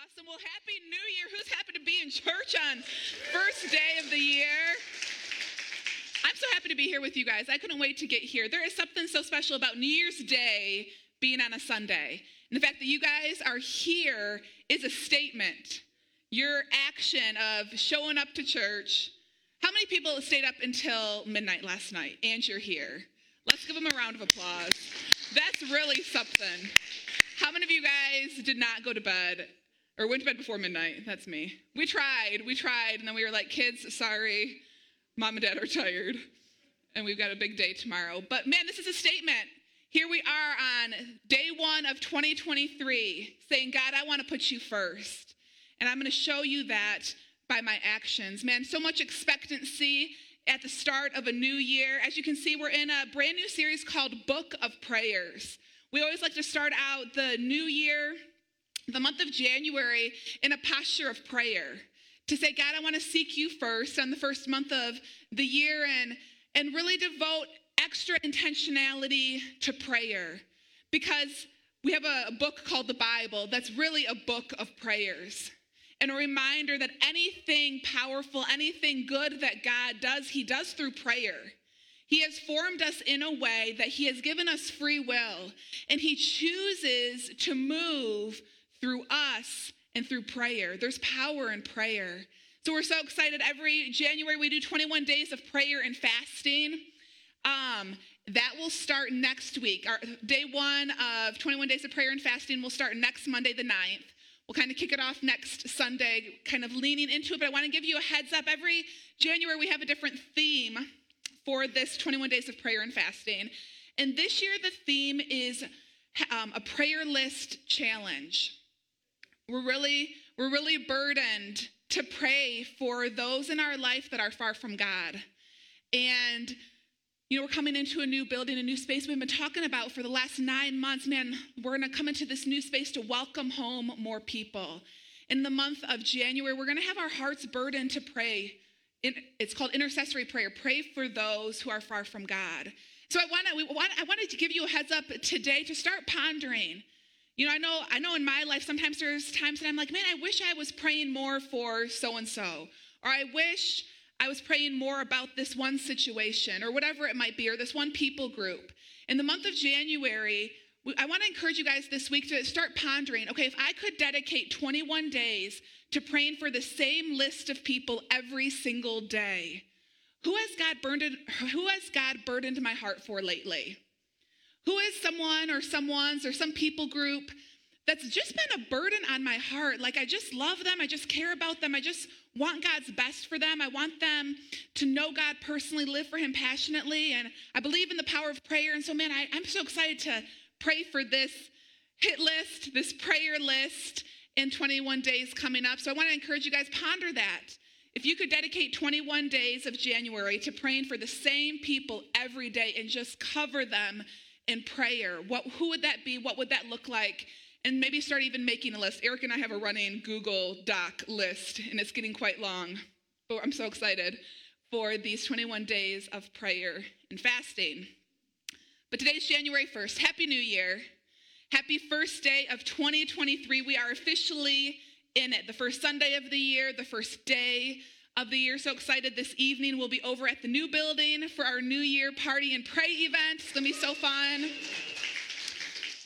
Awesome. Well, happy new year. Who's happy to be in church on first day of the year? I'm so happy to be here with you guys. I couldn't wait to get here. There is something so special about New Year's Day being on a Sunday. And the fact that you guys are here is a statement. Your action of showing up to church. How many people stayed up until midnight last night? And you're here. Let's give them a round of applause. That's really something. How many of you guys did not go to bed or went to bed before midnight? That's me. We tried, we tried, and then we were like, kids, sorry, mom and dad are tired, and we've got a big day tomorrow. But man, this is a statement. Here we are on day one of 2023 saying, God, I want to put you first. And I'm going to show you that by my actions. Man, so much expectancy at the start of a new year. As you can see, we're in a brand new series called Book of Prayers. We always like to start out the new year, the month of January, in a posture of prayer to say, God, I want to seek you first on the first month of the year and, and really devote extra intentionality to prayer because we have a, book called the Bible that's really a book of prayers and a reminder that anything powerful, anything good that God does, He does through prayer. He has formed us in a way that He has given us free will, and He chooses to move through us and through prayer. There's power in prayer. So we're so excited. Every January, we do 21 days of prayer and fasting. Um, that will start next week. Our day one of 21 days of prayer and fasting will start next Monday, the 9th. We'll kind of kick it off next Sunday, kind of leaning into it. But I want to give you a heads up. Every January, we have a different theme for this 21 days of prayer and fasting. And this year, the theme is um, a prayer list challenge. We're really, we're really burdened to pray for those in our life that are far from God. And you know, we're coming into a new building, a new space we've been talking about for the last nine months. Man, we're going to come into this new space to welcome home more people. In the month of January, we're going to have our hearts burdened to pray. It's called intercessory prayer. Pray for those who are far from God. So I want, I wanted to give you a heads up today to start pondering. You know, I know, I know in my life sometimes there's times that I'm like, man, I wish I was praying more for so and so, or I wish I was praying more about this one situation or whatever it might be, or this one people group. In the month of January, I want to encourage you guys this week to start pondering okay, if I could dedicate 21 days to praying for the same list of people every single day, who has God burdened, who has God burdened my heart for lately? Who is someone or someone's or some people group that's just been a burden on my heart? Like, I just love them. I just care about them. I just want God's best for them. I want them to know God personally, live for Him passionately. And I believe in the power of prayer. And so, man, I, I'm so excited to pray for this hit list, this prayer list in 21 days coming up. So I want to encourage you guys, ponder that. If you could dedicate 21 days of January to praying for the same people every day and just cover them in prayer, what, who would that be? What would that look like? and maybe start even making a list. Eric and I have a running Google Doc list, and it's getting quite long. But I'm so excited for these 21 days of prayer and fasting. But today's January 1st. Happy New Year. Happy first day of 2023. We are officially in it. The first Sunday of the year, the first day of the year. So excited. This evening we'll be over at the new building for our New Year party and pray event. It's going to be so fun.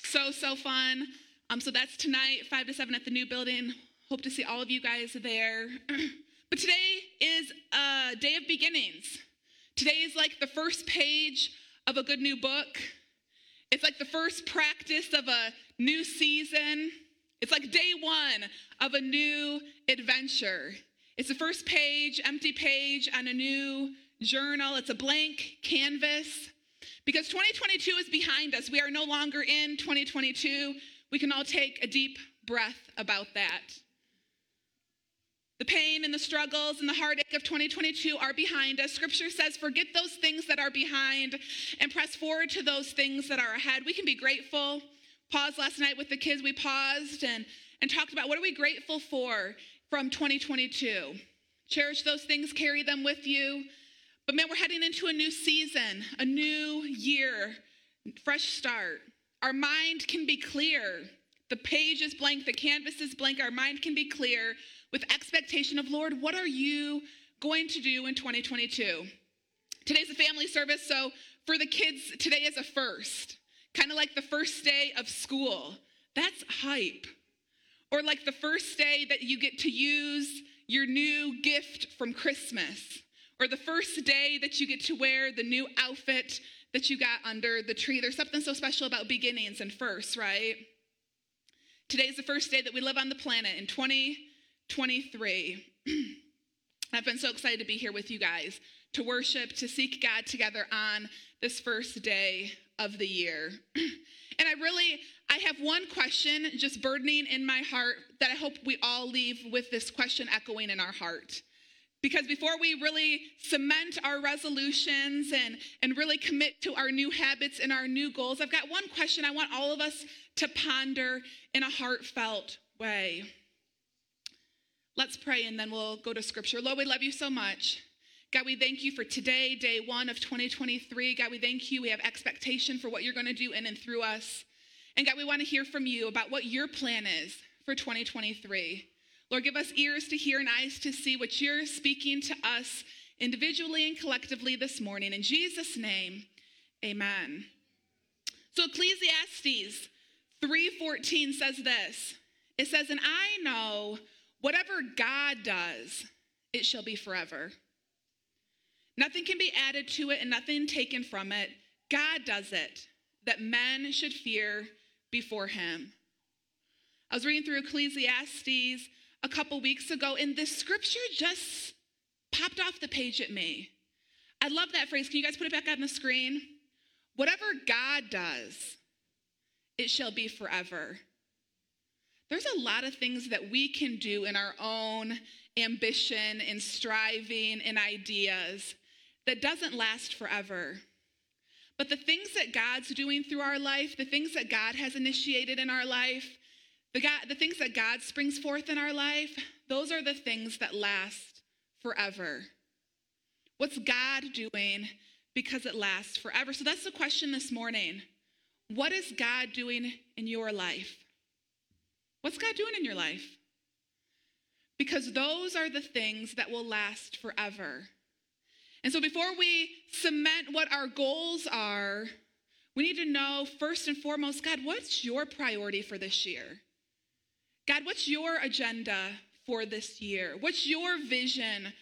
So, so fun. Um, so that's tonight, 5 to 7 at the new building. Hope to see all of you guys there. but today is a day of beginnings. Today is like the first page of a good new book. It's like the first practice of a new season. It's like day one of a new adventure. It's the first page, empty page on a new journal. It's a blank canvas. Because 2022 is behind us. We are no longer in 2022 we can all take a deep breath about that. The pain and the struggles and the heartache of 2022 are behind us. Scripture says, forget those things that are behind and press forward to those things that are ahead. We can be grateful. Pause last night with the kids, we paused and, and talked about what are we grateful for from 2022. Cherish those things, carry them with you. But man, we're heading into a new season, a new year, fresh start. Our mind can be clear. The page is blank, the canvas is blank, our mind can be clear with expectation of, Lord, what are you going to do in 2022? Today's a family service, so for the kids, today is a first, kind of like the first day of school. That's hype. Or like the first day that you get to use your new gift from Christmas. Or the first day that you get to wear the new outfit that you got under the tree. There's something so special about beginnings and firsts, right? Today's the first day that we live on the planet in 2023. I've been so excited to be here with you guys to worship, to seek God together on this first day of the year. and I really I have one question just burdening in my heart that I hope we all leave with this question echoing in our heart. Because before we really cement our resolutions and, and really commit to our new habits and our new goals, I've got one question I want all of us to ponder in a heartfelt way. Let's pray and then we'll go to scripture. Lord, we love you so much. God, we thank you for today, day one of 2023. God, we thank you. We have expectation for what you're going to do in and through us. And God, we want to hear from you about what your plan is for 2023. Lord, give us ears to hear and eyes to see what you're speaking to us individually and collectively this morning. In Jesus' name, amen. So Ecclesiastes 3:14 says this. It says, "And I know whatever God does, it shall be forever." Nothing can be added to it and nothing taken from it. God does it, that men should fear before him. I was reading through Ecclesiastes a couple weeks ago, and this scripture just popped off the page at me. I love that phrase. Can you guys put it back on the screen? Whatever God does, it shall be forever. There's a lot of things that we can do in our own ambition and striving and ideas that doesn't last forever. But the things that God's doing through our life, the things that God has initiated in our life, the, God, the things that God springs forth in our life, those are the things that last forever. What's God doing because it lasts forever? So that's the question this morning. What is God doing in your life? What's God doing in your life? Because those are the things that will last forever. And so before we cement what our goals are, we need to know first and foremost God, what's your priority for this year? God, what's your agenda for this year? What's your vision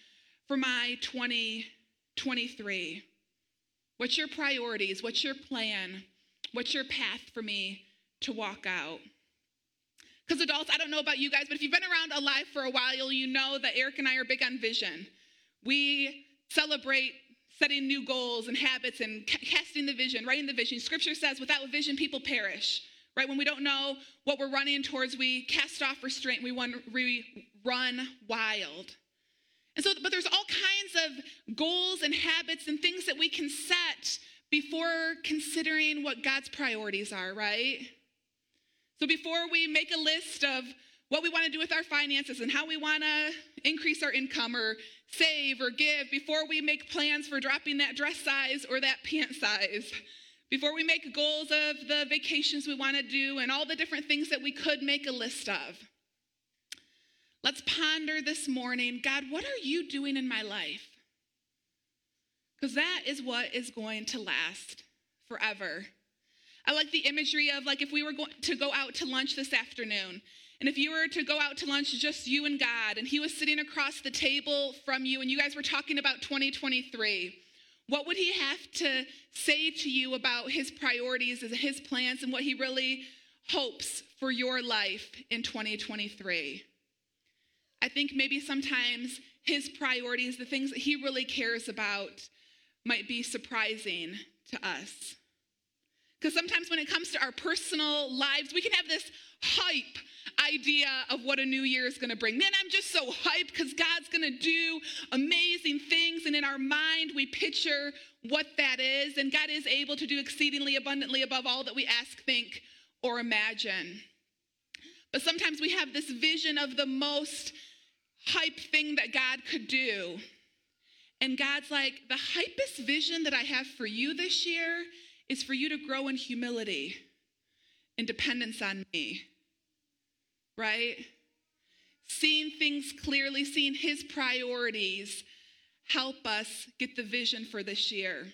for my 2023? What's your priorities? What's your plan? What's your path for me to walk out? Because adults, I don't know about you guys, but if you've been around alive for a while, you know that Eric and I are big on vision. We celebrate setting new goals and habits and casting the vision, writing the vision. Scripture says, without vision, people perish. Right? When we don't know what we're running towards, we cast off restraint, we run, we run wild. And so, but there's all kinds of goals and habits and things that we can set before considering what God's priorities are, right? So before we make a list of what we want to do with our finances and how we want to increase our income or save or give, before we make plans for dropping that dress size or that pant size, before we make goals of the vacations we want to do and all the different things that we could make a list of. Let's ponder this morning God, what are you doing in my life? Because that is what is going to last forever. I like the imagery of like if we were going to go out to lunch this afternoon and if you were to go out to lunch, just you and God, and He was sitting across the table from you, and you guys were talking about 2023, what would He have to say to you about His priorities, His plans, and what He really hopes for your life in 2023? I think maybe sometimes His priorities, the things that He really cares about, might be surprising to us. Because sometimes when it comes to our personal lives, we can have this hype idea of what a new year is going to bring. Man, I'm just so hyped because God's going to do amazing things. And in our mind, we picture what that is. And God is able to do exceedingly abundantly above all that we ask, think, or imagine. But sometimes we have this vision of the most hype thing that God could do. And God's like, the hypest vision that I have for you this year is for you to grow in humility and dependence on me. right? Seeing things clearly, seeing His priorities help us get the vision for this year.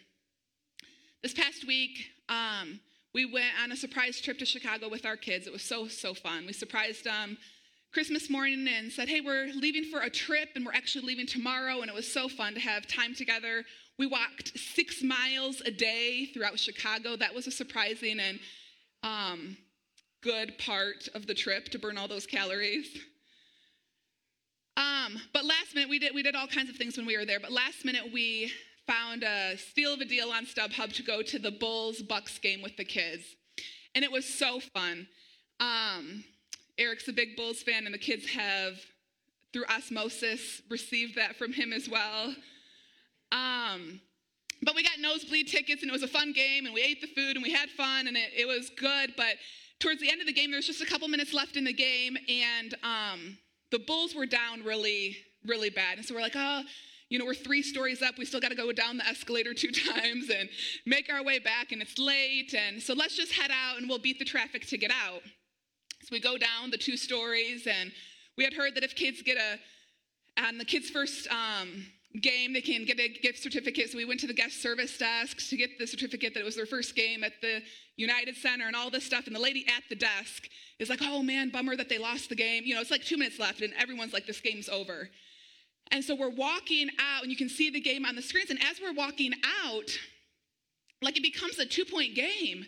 This past week, um, we went on a surprise trip to Chicago with our kids. It was so, so fun. We surprised them Christmas morning and said, Hey, we're leaving for a trip and we're actually leaving tomorrow. And it was so fun to have time together. We walked six miles a day throughout Chicago. That was a surprising and um, good part of the trip to burn all those calories. Um, but last minute, we did, we did all kinds of things when we were there. But last minute, we found a steal of a deal on StubHub to go to the Bulls Bucks game with the kids. And it was so fun. Um, Eric's a big Bulls fan, and the kids have, through osmosis, received that from him as well. Um, but we got nosebleed tickets, and it was a fun game, and we ate the food, and we had fun, and it, it was good. But towards the end of the game, there was just a couple minutes left in the game, and um, the Bulls were down really, really bad. And so we're like, oh, you know, we're three stories up. We still got to go down the escalator two times and make our way back, and it's late. And so let's just head out and we'll beat the traffic to get out. So we go down the two stories, and we had heard that if kids get a, on the kids' first um, game, they can get a gift certificate. So we went to the guest service desk to get the certificate that it was their first game at the United Center and all this stuff. And the lady at the desk is like, oh man, bummer that they lost the game. You know, it's like two minutes left, and everyone's like, this game's over. And so we're walking out, and you can see the game on the screens. And as we're walking out, like it becomes a two point game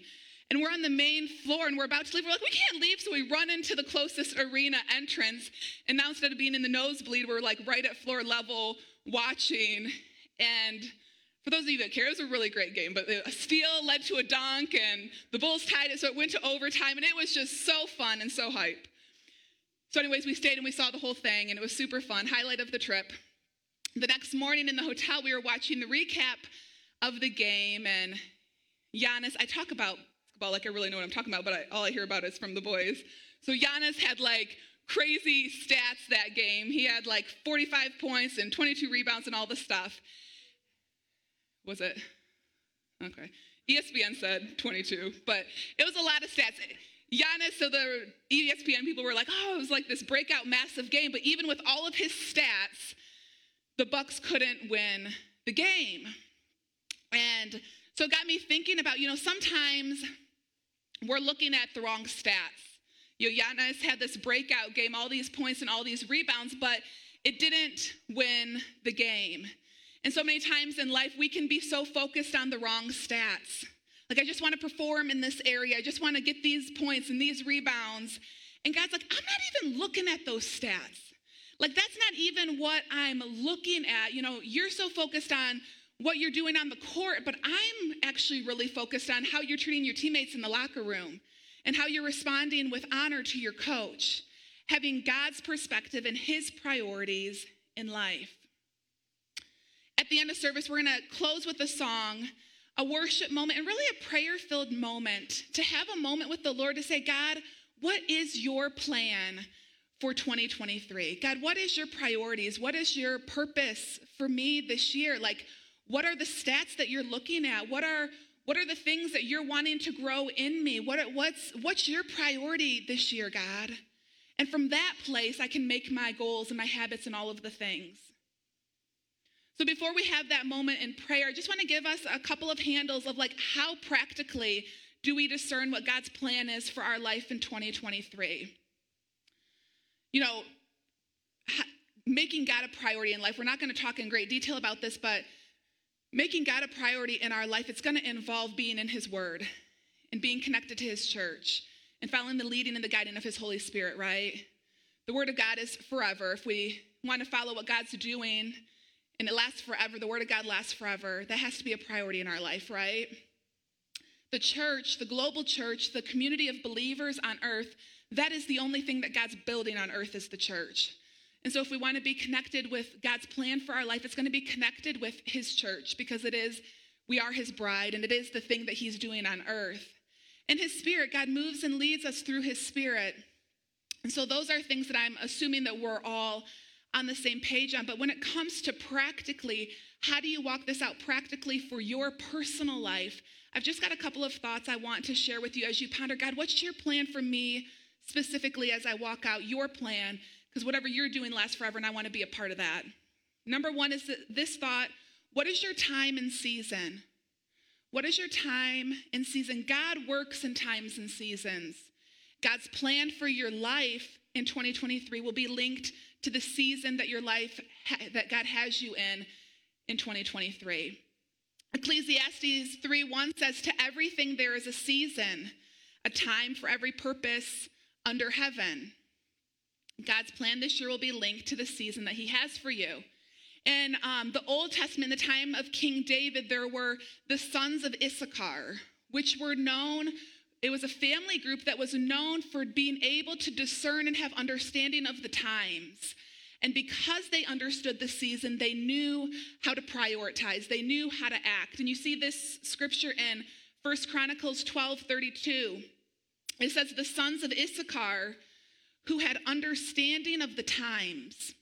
and we're on the main floor and we're about to leave. We're like, we can't leave. So we run into the closest arena entrance. And now instead of being in the nosebleed, we're like right at floor level watching. And for those of you that care, it was a really great game. But a steal led to a dunk and the Bulls tied it. So it went to overtime. And it was just so fun and so hype. So, anyways, we stayed and we saw the whole thing and it was super fun. Highlight of the trip. The next morning in the hotel, we were watching the recap of the game. And Giannis, I talk about basketball like I really know what I'm talking about, but I, all I hear about is from the boys. So Giannis had like crazy stats that game. He had like 45 points and 22 rebounds and all the stuff. Was it? Okay. ESPN said 22, but it was a lot of stats. Giannis, so the ESPN people were like, oh, it was like this breakout massive game. But even with all of his stats, the Bucks couldn't win the game. And so it got me thinking about, you know, sometimes we're looking at the wrong stats. Giannis had this breakout game, all these points and all these rebounds, but it didn't win the game. And so many times in life, we can be so focused on the wrong stats. Like, I just want to perform in this area. I just want to get these points and these rebounds. And God's like, I'm not even looking at those stats. Like, that's not even what I'm looking at. You know, you're so focused on what you're doing on the court, but I'm actually really focused on how you're treating your teammates in the locker room and how you're responding with honor to your coach, having God's perspective and his priorities in life. At the end of service, we're going to close with a song, a worship moment, and really a prayer filled moment to have a moment with the Lord to say, God, what is your plan for 2023? God, what is your priorities? What is your purpose for me this year? Like, what are the stats that you're looking at? What are what are the things that you're wanting to grow in me? What what's what's your priority this year, God? And from that place, I can make my goals and my habits and all of the things. So before we have that moment in prayer, I just want to give us a couple of handles of like how practically do we discern what God's plan is for our life in 2023? You know, making God a priority in life. We're not going to talk in great detail about this, but making God a priority in our life, it's going to involve being in His Word and being connected to His church and following the leading and the guiding of His Holy Spirit, right? The Word of God is forever. If we want to follow what God's doing and it lasts forever, the Word of God lasts forever, that has to be a priority in our life, right? The church, the global church, the community of believers on earth, that is the only thing that God's building on earth is the church. And so, if we want to be connected with God's plan for our life, it's going to be connected with His church because it is, we are His bride and it is the thing that He's doing on earth. And His Spirit, God moves and leads us through His Spirit. And so, those are things that I'm assuming that we're all on the same page on. But when it comes to practically, how do you walk this out practically for your personal life? I've just got a couple of thoughts I want to share with you as you ponder God, what's your plan for me specifically as I walk out your plan, because whatever you're doing lasts forever, and I want to be a part of that. Number one is this thought What is your time and season? What is your time and season? God works in times and seasons. God's plan for your life in 2023 will be linked to the season that your life that God has you in in 2023. Ecclesiastes 3:1 says to everything there is a season, a time for every purpose under heaven. God's plan this year will be linked to the season that he has for you. In um, the Old Testament, in the time of King David, there were the sons of Issachar, which were known it was a family group that was known for being able to discern and have understanding of the times. And because they understood the season, they knew how to prioritize. They knew how to act. And you see this scripture in First Chronicles 12 32. It says, The sons of Issachar who had understanding of the times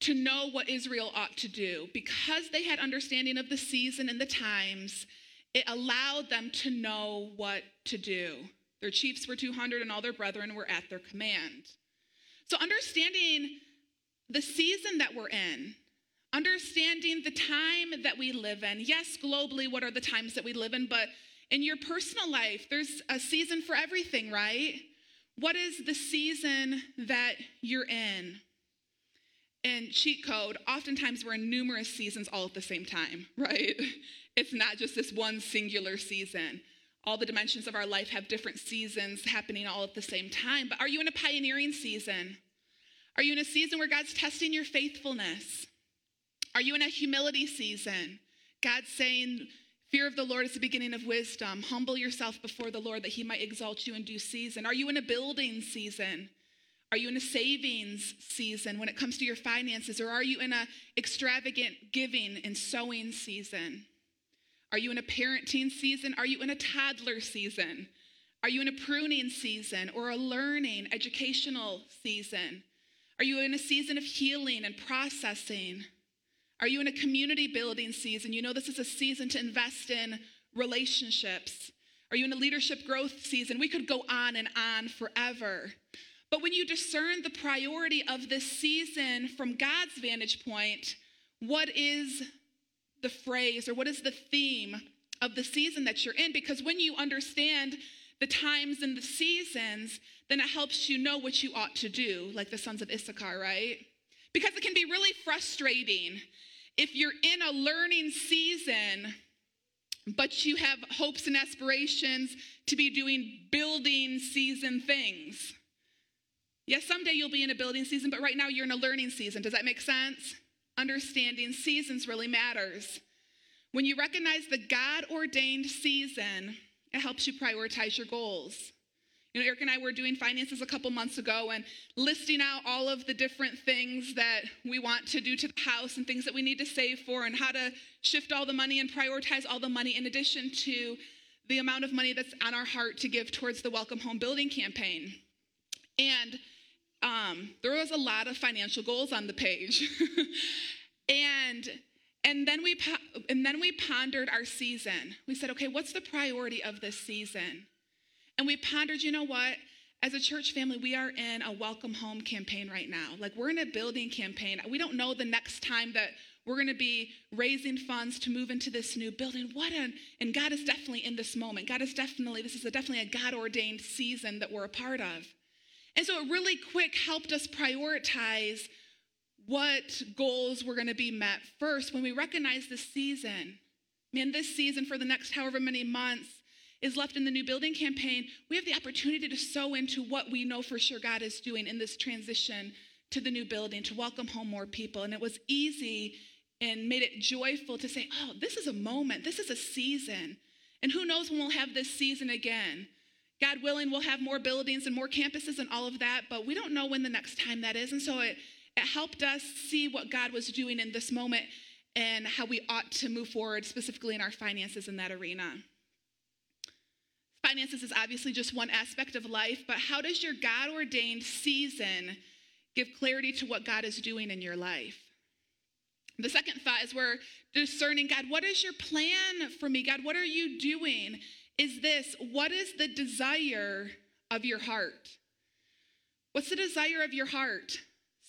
to know what Israel ought to do. Because they had understanding of the season and the times, it allowed them to know what to do. Their chiefs were 200 and all their brethren were at their command. So, understanding the season that we're in, understanding the time that we live in. Yes, globally, what are the times that we live in? But in your personal life, there's a season for everything, right? What is the season that you're in? And cheat code, oftentimes we're in numerous seasons all at the same time, right? It's not just this one singular season. All the dimensions of our life have different seasons happening all at the same time. But are you in a pioneering season? Are you in a season where God's testing your faithfulness? Are you in a humility season? God's saying, Fear of the Lord is the beginning of wisdom. Humble yourself before the Lord that he might exalt you in due season. Are you in a building season? Are you in a savings season when it comes to your finances? Or are you in a extravagant giving and sowing season? Are you in a parenting season? Are you in a toddler season? Are you in a pruning season or a learning, educational season? Are you in a season of healing and processing? Are you in a community building season? You know, this is a season to invest in relationships. Are you in a leadership growth season? We could go on and on forever. But when you discern the priority of this season from God's vantage point, what is the phrase or what is the theme of the season that you're in? Because when you understand the times and the seasons, then it helps you know what you ought to do, like the sons of Issachar, right? Because it can be really frustrating if you're in a learning season, but you have hopes and aspirations to be doing building season things. Yes, someday you'll be in a building season, but right now you're in a learning season. Does that make sense? Understanding seasons really matters. When you recognize the God ordained season, it helps you prioritize your goals. You know, Eric and I were doing finances a couple months ago and listing out all of the different things that we want to do to the house and things that we need to save for and how to shift all the money and prioritize all the money in addition to the amount of money that's on our heart to give towards the Welcome Home Building campaign. And um, there was a lot of financial goals on the page. and and then we and then we pondered our season. We said, okay, what's the priority of this season? And we pondered, you know what? As a church family, we are in a welcome home campaign right now. Like we're in a building campaign. We don't know the next time that we're going to be raising funds to move into this new building. What an and God is definitely in this moment. God is definitely this is a, definitely a God ordained season that we're a part of. And so it really quick helped us prioritize what goals were going to be met first when we recognize the season. Man, this season for the next however many months is left in the new building campaign, we have the opportunity to sow into what we know for sure God is doing in this transition to the new building to welcome home more people. And it was easy and made it joyful to say, oh, this is a moment, this is a season. And who knows when we'll have this season again? God willing, we'll have more buildings and more campuses and all of that, but we don't know when the next time that is. And so it, it helped us see what God was doing in this moment and how we ought to move forward, specifically in our finances in that arena. Finances is obviously just one aspect of life, but how does your God ordained season give clarity to what God is doing in your life? The second thought is we're discerning God, what is your plan for me? God, what are you doing? is this what is the desire of your heart? What's the desire of your heart?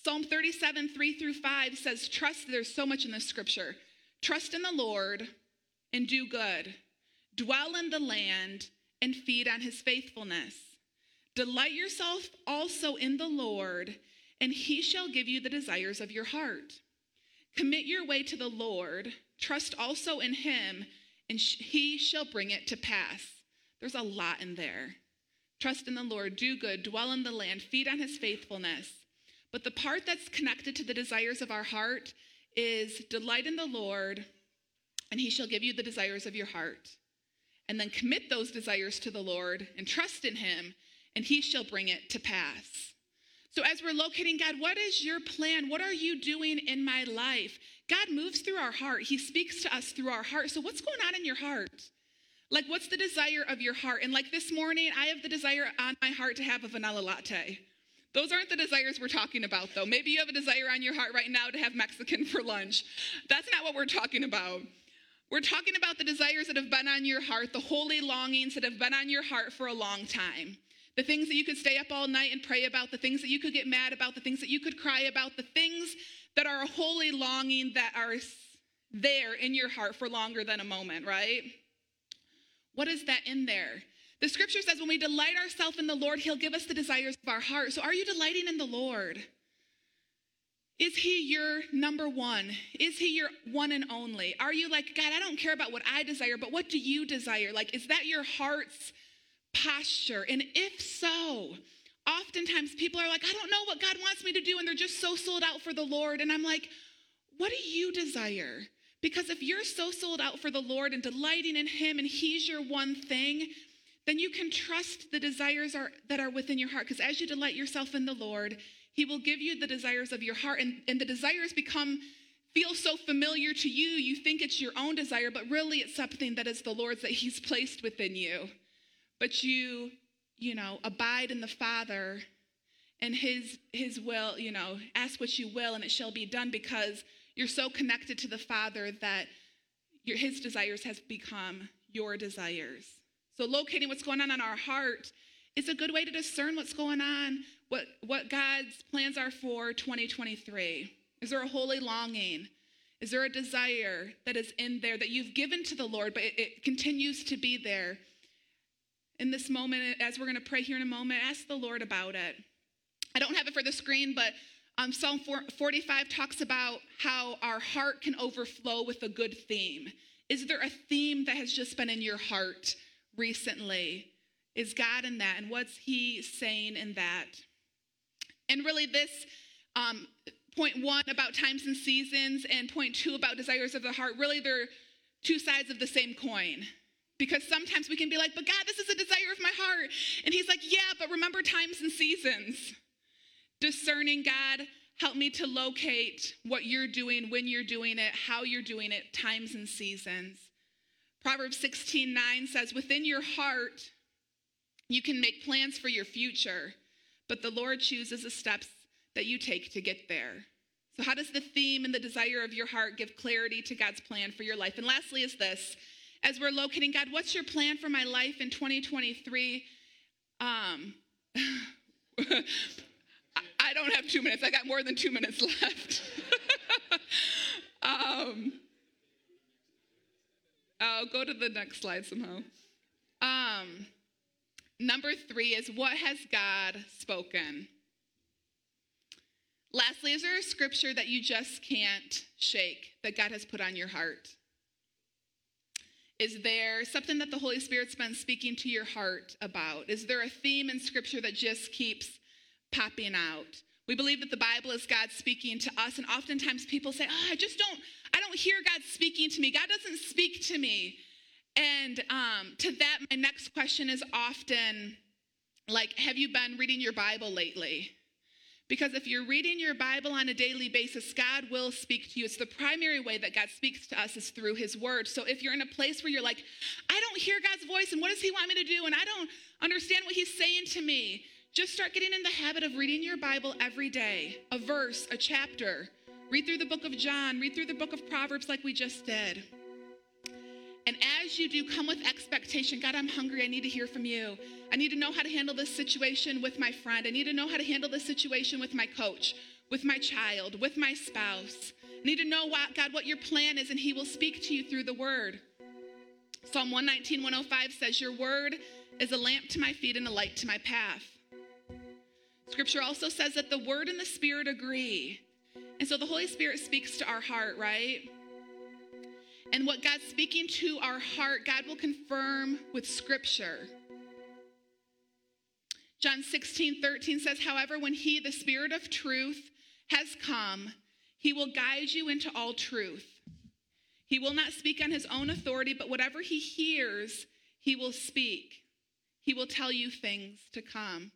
Psalm 37, 3 through 5 says, Trust, there's so much in this scripture. Trust in the Lord and do good. Dwell in the land and feed on his faithfulness. Delight yourself also in the Lord, and he shall give you the desires of your heart. Commit your way to the Lord. Trust also in him, and he shall bring it to pass. There's a lot in there. Trust in the Lord, do good, dwell in the land, feed on his faithfulness. But the part that's connected to the desires of our heart is delight in the Lord, and he shall give you the desires of your heart. And then commit those desires to the Lord and trust in him, and he shall bring it to pass. So, as we're locating God, what is your plan? What are you doing in my life? God moves through our heart, He speaks to us through our heart. So, what's going on in your heart? Like, what's the desire of your heart? And like this morning, I have the desire on my heart to have a vanilla latte. Those aren't the desires we're talking about, though. Maybe you have a desire on your heart right now to have Mexican for lunch. That's not what we're talking about. We're talking about the desires that have been on your heart, the holy longings that have been on your heart for a long time. The things that you could stay up all night and pray about, the things that you could get mad about, the things that you could cry about, the things that are a holy longing that are there in your heart for longer than a moment, right? What is that in there? The scripture says when we delight ourselves in the Lord, He'll give us the desires of our heart. So are you delighting in the Lord? Is He your number one? Is He your one and only? Are you like, God, I don't care about what I desire, but what do you desire? Like, is that your heart's posture? And if so, oftentimes people are like, I don't know what God wants me to do, and they're just so sold out for the Lord. And I'm like, what do you desire? Because if you're so sold out for the Lord and delighting in Him and He's your one thing, then you can trust the desires are, that are within your heart. Because as you delight yourself in the Lord, He will give you the desires of your heart. And, and the desires become, feel so familiar to you, you think it's your own desire, but really it's something that is the Lord's that He's placed within you. But you, you know, abide in the Father and His, his will, you know, ask what you will and it shall be done because you're so connected to the Father that your, his desires has become your desires. So locating what's going on in our heart is a good way to discern what's going on, what, what God's plans are for 2023. Is there a holy longing? Is there a desire that is in there that you've given to the Lord, but it, it continues to be there? In this moment, as we're going to pray here in a moment, ask the Lord about it. I don't have it for the screen, but um, Psalm 45 talks about how our heart can overflow with a good theme. Is there a theme that has just been in your heart recently? Is God in that? And what's He saying in that? And really, this um, point one about times and seasons, and point two about desires of the heart, really, they're two sides of the same coin. Because sometimes we can be like, but God, this is a desire of my heart. And He's like, yeah, but remember times and seasons discerning God, help me to locate what you're doing, when you're doing it, how you're doing it, times and seasons. Proverbs 16 9 says, Within your heart, you can make plans for your future, but the Lord chooses the steps that you take to get there. So, how does the theme and the desire of your heart give clarity to God's plan for your life? And lastly, is this as we're locating God, what's your plan for my life in 2023? Um, I don't have two minutes. I got more than two minutes left. um, I'll go to the next slide somehow. Um, number three is what has God spoken? Lastly, is there a scripture that you just can't shake that God has put on your heart? Is there something that the Holy Spirit's been speaking to your heart about? Is there a theme in scripture that just keeps popping out. We believe that the Bible is God speaking to us, and oftentimes people say, oh, I just don't, I don't hear God speaking to me. God doesn't speak to me. And um, to that, my next question is often like, have you been reading your Bible lately? Because if you're reading your Bible on a daily basis, God will speak to you. It's the primary way that God speaks to us is through His Word. So if you're in a place where you're like, I don't hear God's voice, and what does He want me to do? And I don't understand what He's saying to me. Just start getting in the habit of reading your Bible every day, a verse, a chapter. Read through the book of John, read through the book of Proverbs like we just did. As you do, come with expectation. God, I'm hungry. I need to hear from you. I need to know how to handle this situation with my friend. I need to know how to handle this situation with my coach, with my child, with my spouse. I need to know, what, God, what your plan is, and He will speak to you through the word. Psalm 119, 105 says, Your word is a lamp to my feet and a light to my path. Scripture also says that the word and the spirit agree. And so the Holy Spirit speaks to our heart, right? And what God's speaking to our heart, God will confirm with Scripture. John 16, 13 says, However, when He, the Spirit of truth, has come, He will guide you into all truth. He will not speak on His own authority, but whatever He hears, He will speak. He will tell you things to come.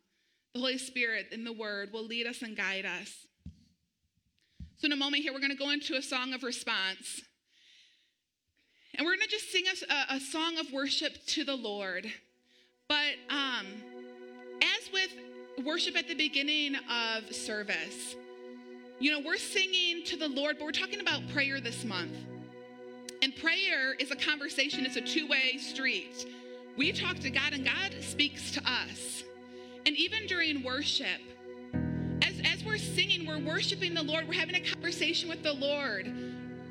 The Holy Spirit in the Word will lead us and guide us. So, in a moment here, we're going to go into a song of response. And we're going to just sing a, a, song of worship to the Lord. But um, as with worship at the beginning of service, you know, we're singing to the Lord, but we're talking about prayer this month. And prayer is a conversation, it's a two way street. We talk to God, and God speaks to us. And even during worship, as, as we're singing, we're worshiping the Lord, we're having a conversation with the Lord.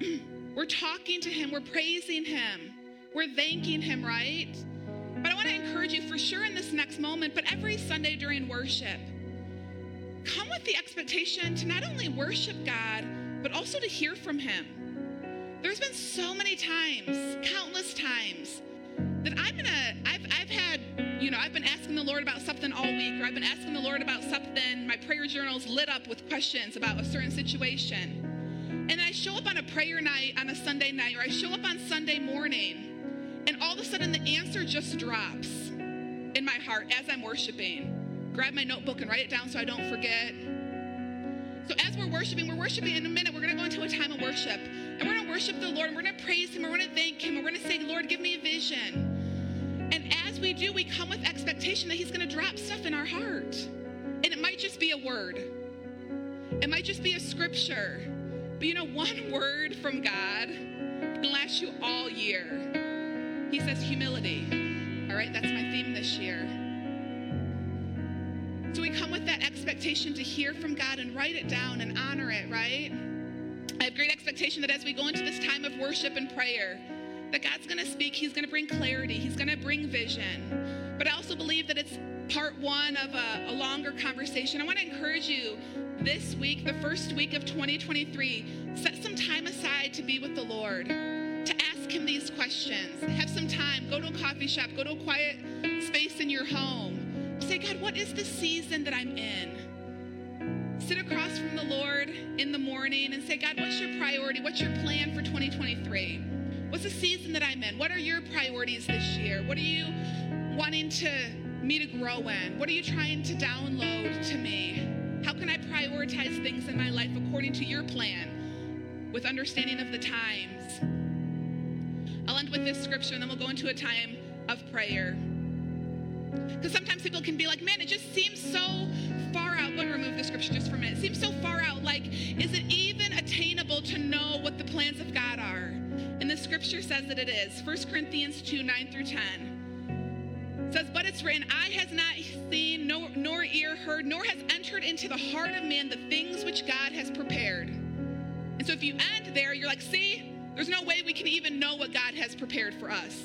we're talking to Him, we're praising Him, we're thanking Him, right? But I want to encourage you for sure in this next moment, but every Sunday during worship, come with the expectation to not only worship God, but also to hear from Him. There's been so many times, countless times, that I'm gonna, I've, I've had, you know, I've been asking the Lord about something all week, or I've been asking the Lord about something, my prayer journal's lit up with questions about a certain situation. And I show up on a prayer night on a Sunday night, or I show up on Sunday morning, and all of a sudden the answer just drops in my heart as I'm worshiping. Grab my notebook and write it down so I don't forget. So as we're worshiping, we're worshiping in a minute, we're gonna go into a time of worship. And we're gonna worship the Lord, and we're gonna praise Him, we're gonna thank Him, and we're gonna say, Lord, give me a vision. And as we do, we come with expectation that He's going to drop stuff in our heart. And it might just be a word, it might just be a scripture. But you know, one word from God can last you all year. He says humility. All right, that's my theme this year. So we come with that expectation to hear from God and write it down and honor it, right? I have great expectation that as we go into this time of worship and prayer, that God's going to speak. He's going to bring clarity. He's going to bring vision. But I also believe that it's part one of a, a longer conversation. I want to encourage you this week, the first week of 2023, set some time aside to be with the Lord, to ask Him these questions. Have some time. Go to a coffee shop. Go to a quiet space in your home. Say, God, what is the season that I'm in? Sit across from the Lord in the morning and say, God, what's your priority? What's your plan for 2023? What's the season that I'm in? What are your priorities this year? What are you wanting to me to grow in? What are you trying to download to me? How can I prioritize things in my life according to your plan with understanding of the times? I'll end with this scripture and then we'll go into a time of prayer. Because sometimes people can be like, man, it just seems so far out. I'm going to remove the scripture just for a minute. It seems so far out. Like, is it even attainable to know what the plans of God are? And the scripture says that it is. 1 Corinthians 2 9 through 10 says, But it's written, Eye has not seen, nor, nor ear heard, nor has entered into the heart of man the things which God has prepared. And so if you end there, you're like, See, there's no way we can even know what God has prepared for us.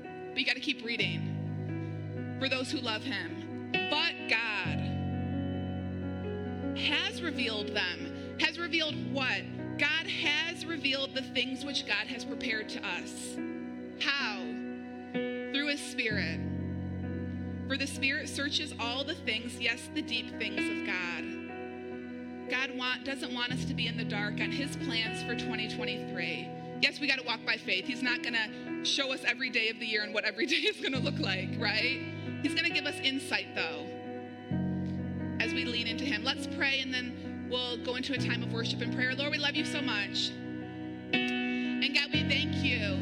But you got to keep reading for those who love Him. But God has revealed them, has revealed what? God has revealed the things which God has prepared to us. How? Through His Spirit. For the Spirit searches all the things, yes, the deep things of God. God want, doesn't want us to be in the dark on His plans for 2023. Yes, we got to walk by faith. He's not going to show us every day of the year and what every day is going to look like, right? He's going to give us insight, though, as we lean into Him. Let's pray and then we'll go into a time of worship and prayer. Lord, we love you so much. And God, we thank you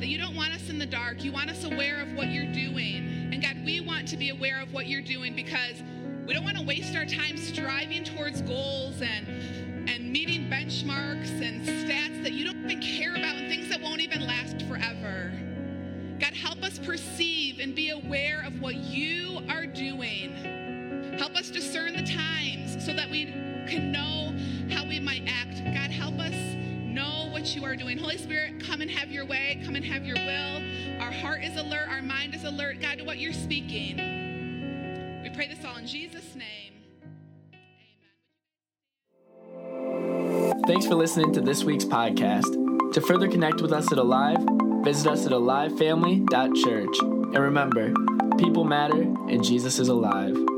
that you don't want us in the dark. You want us aware of what you're doing. And God, we want to be aware of what you're doing because we don't want to waste our time striving towards goals and and meeting benchmarks and stats that you don't even care about and things that won't even last forever. God, help us perceive and be aware of what you are doing. Help us discern the times so that we can know you are doing. Holy Spirit, come and have your way. Come and have your will. Our heart is alert. Our mind is alert, God, to what you're speaking. We pray this all in Jesus' name. Amen. Thanks for listening to this week's podcast. To further connect with us at Alive, visit us at alivefamily.church. And remember, people matter and Jesus is alive.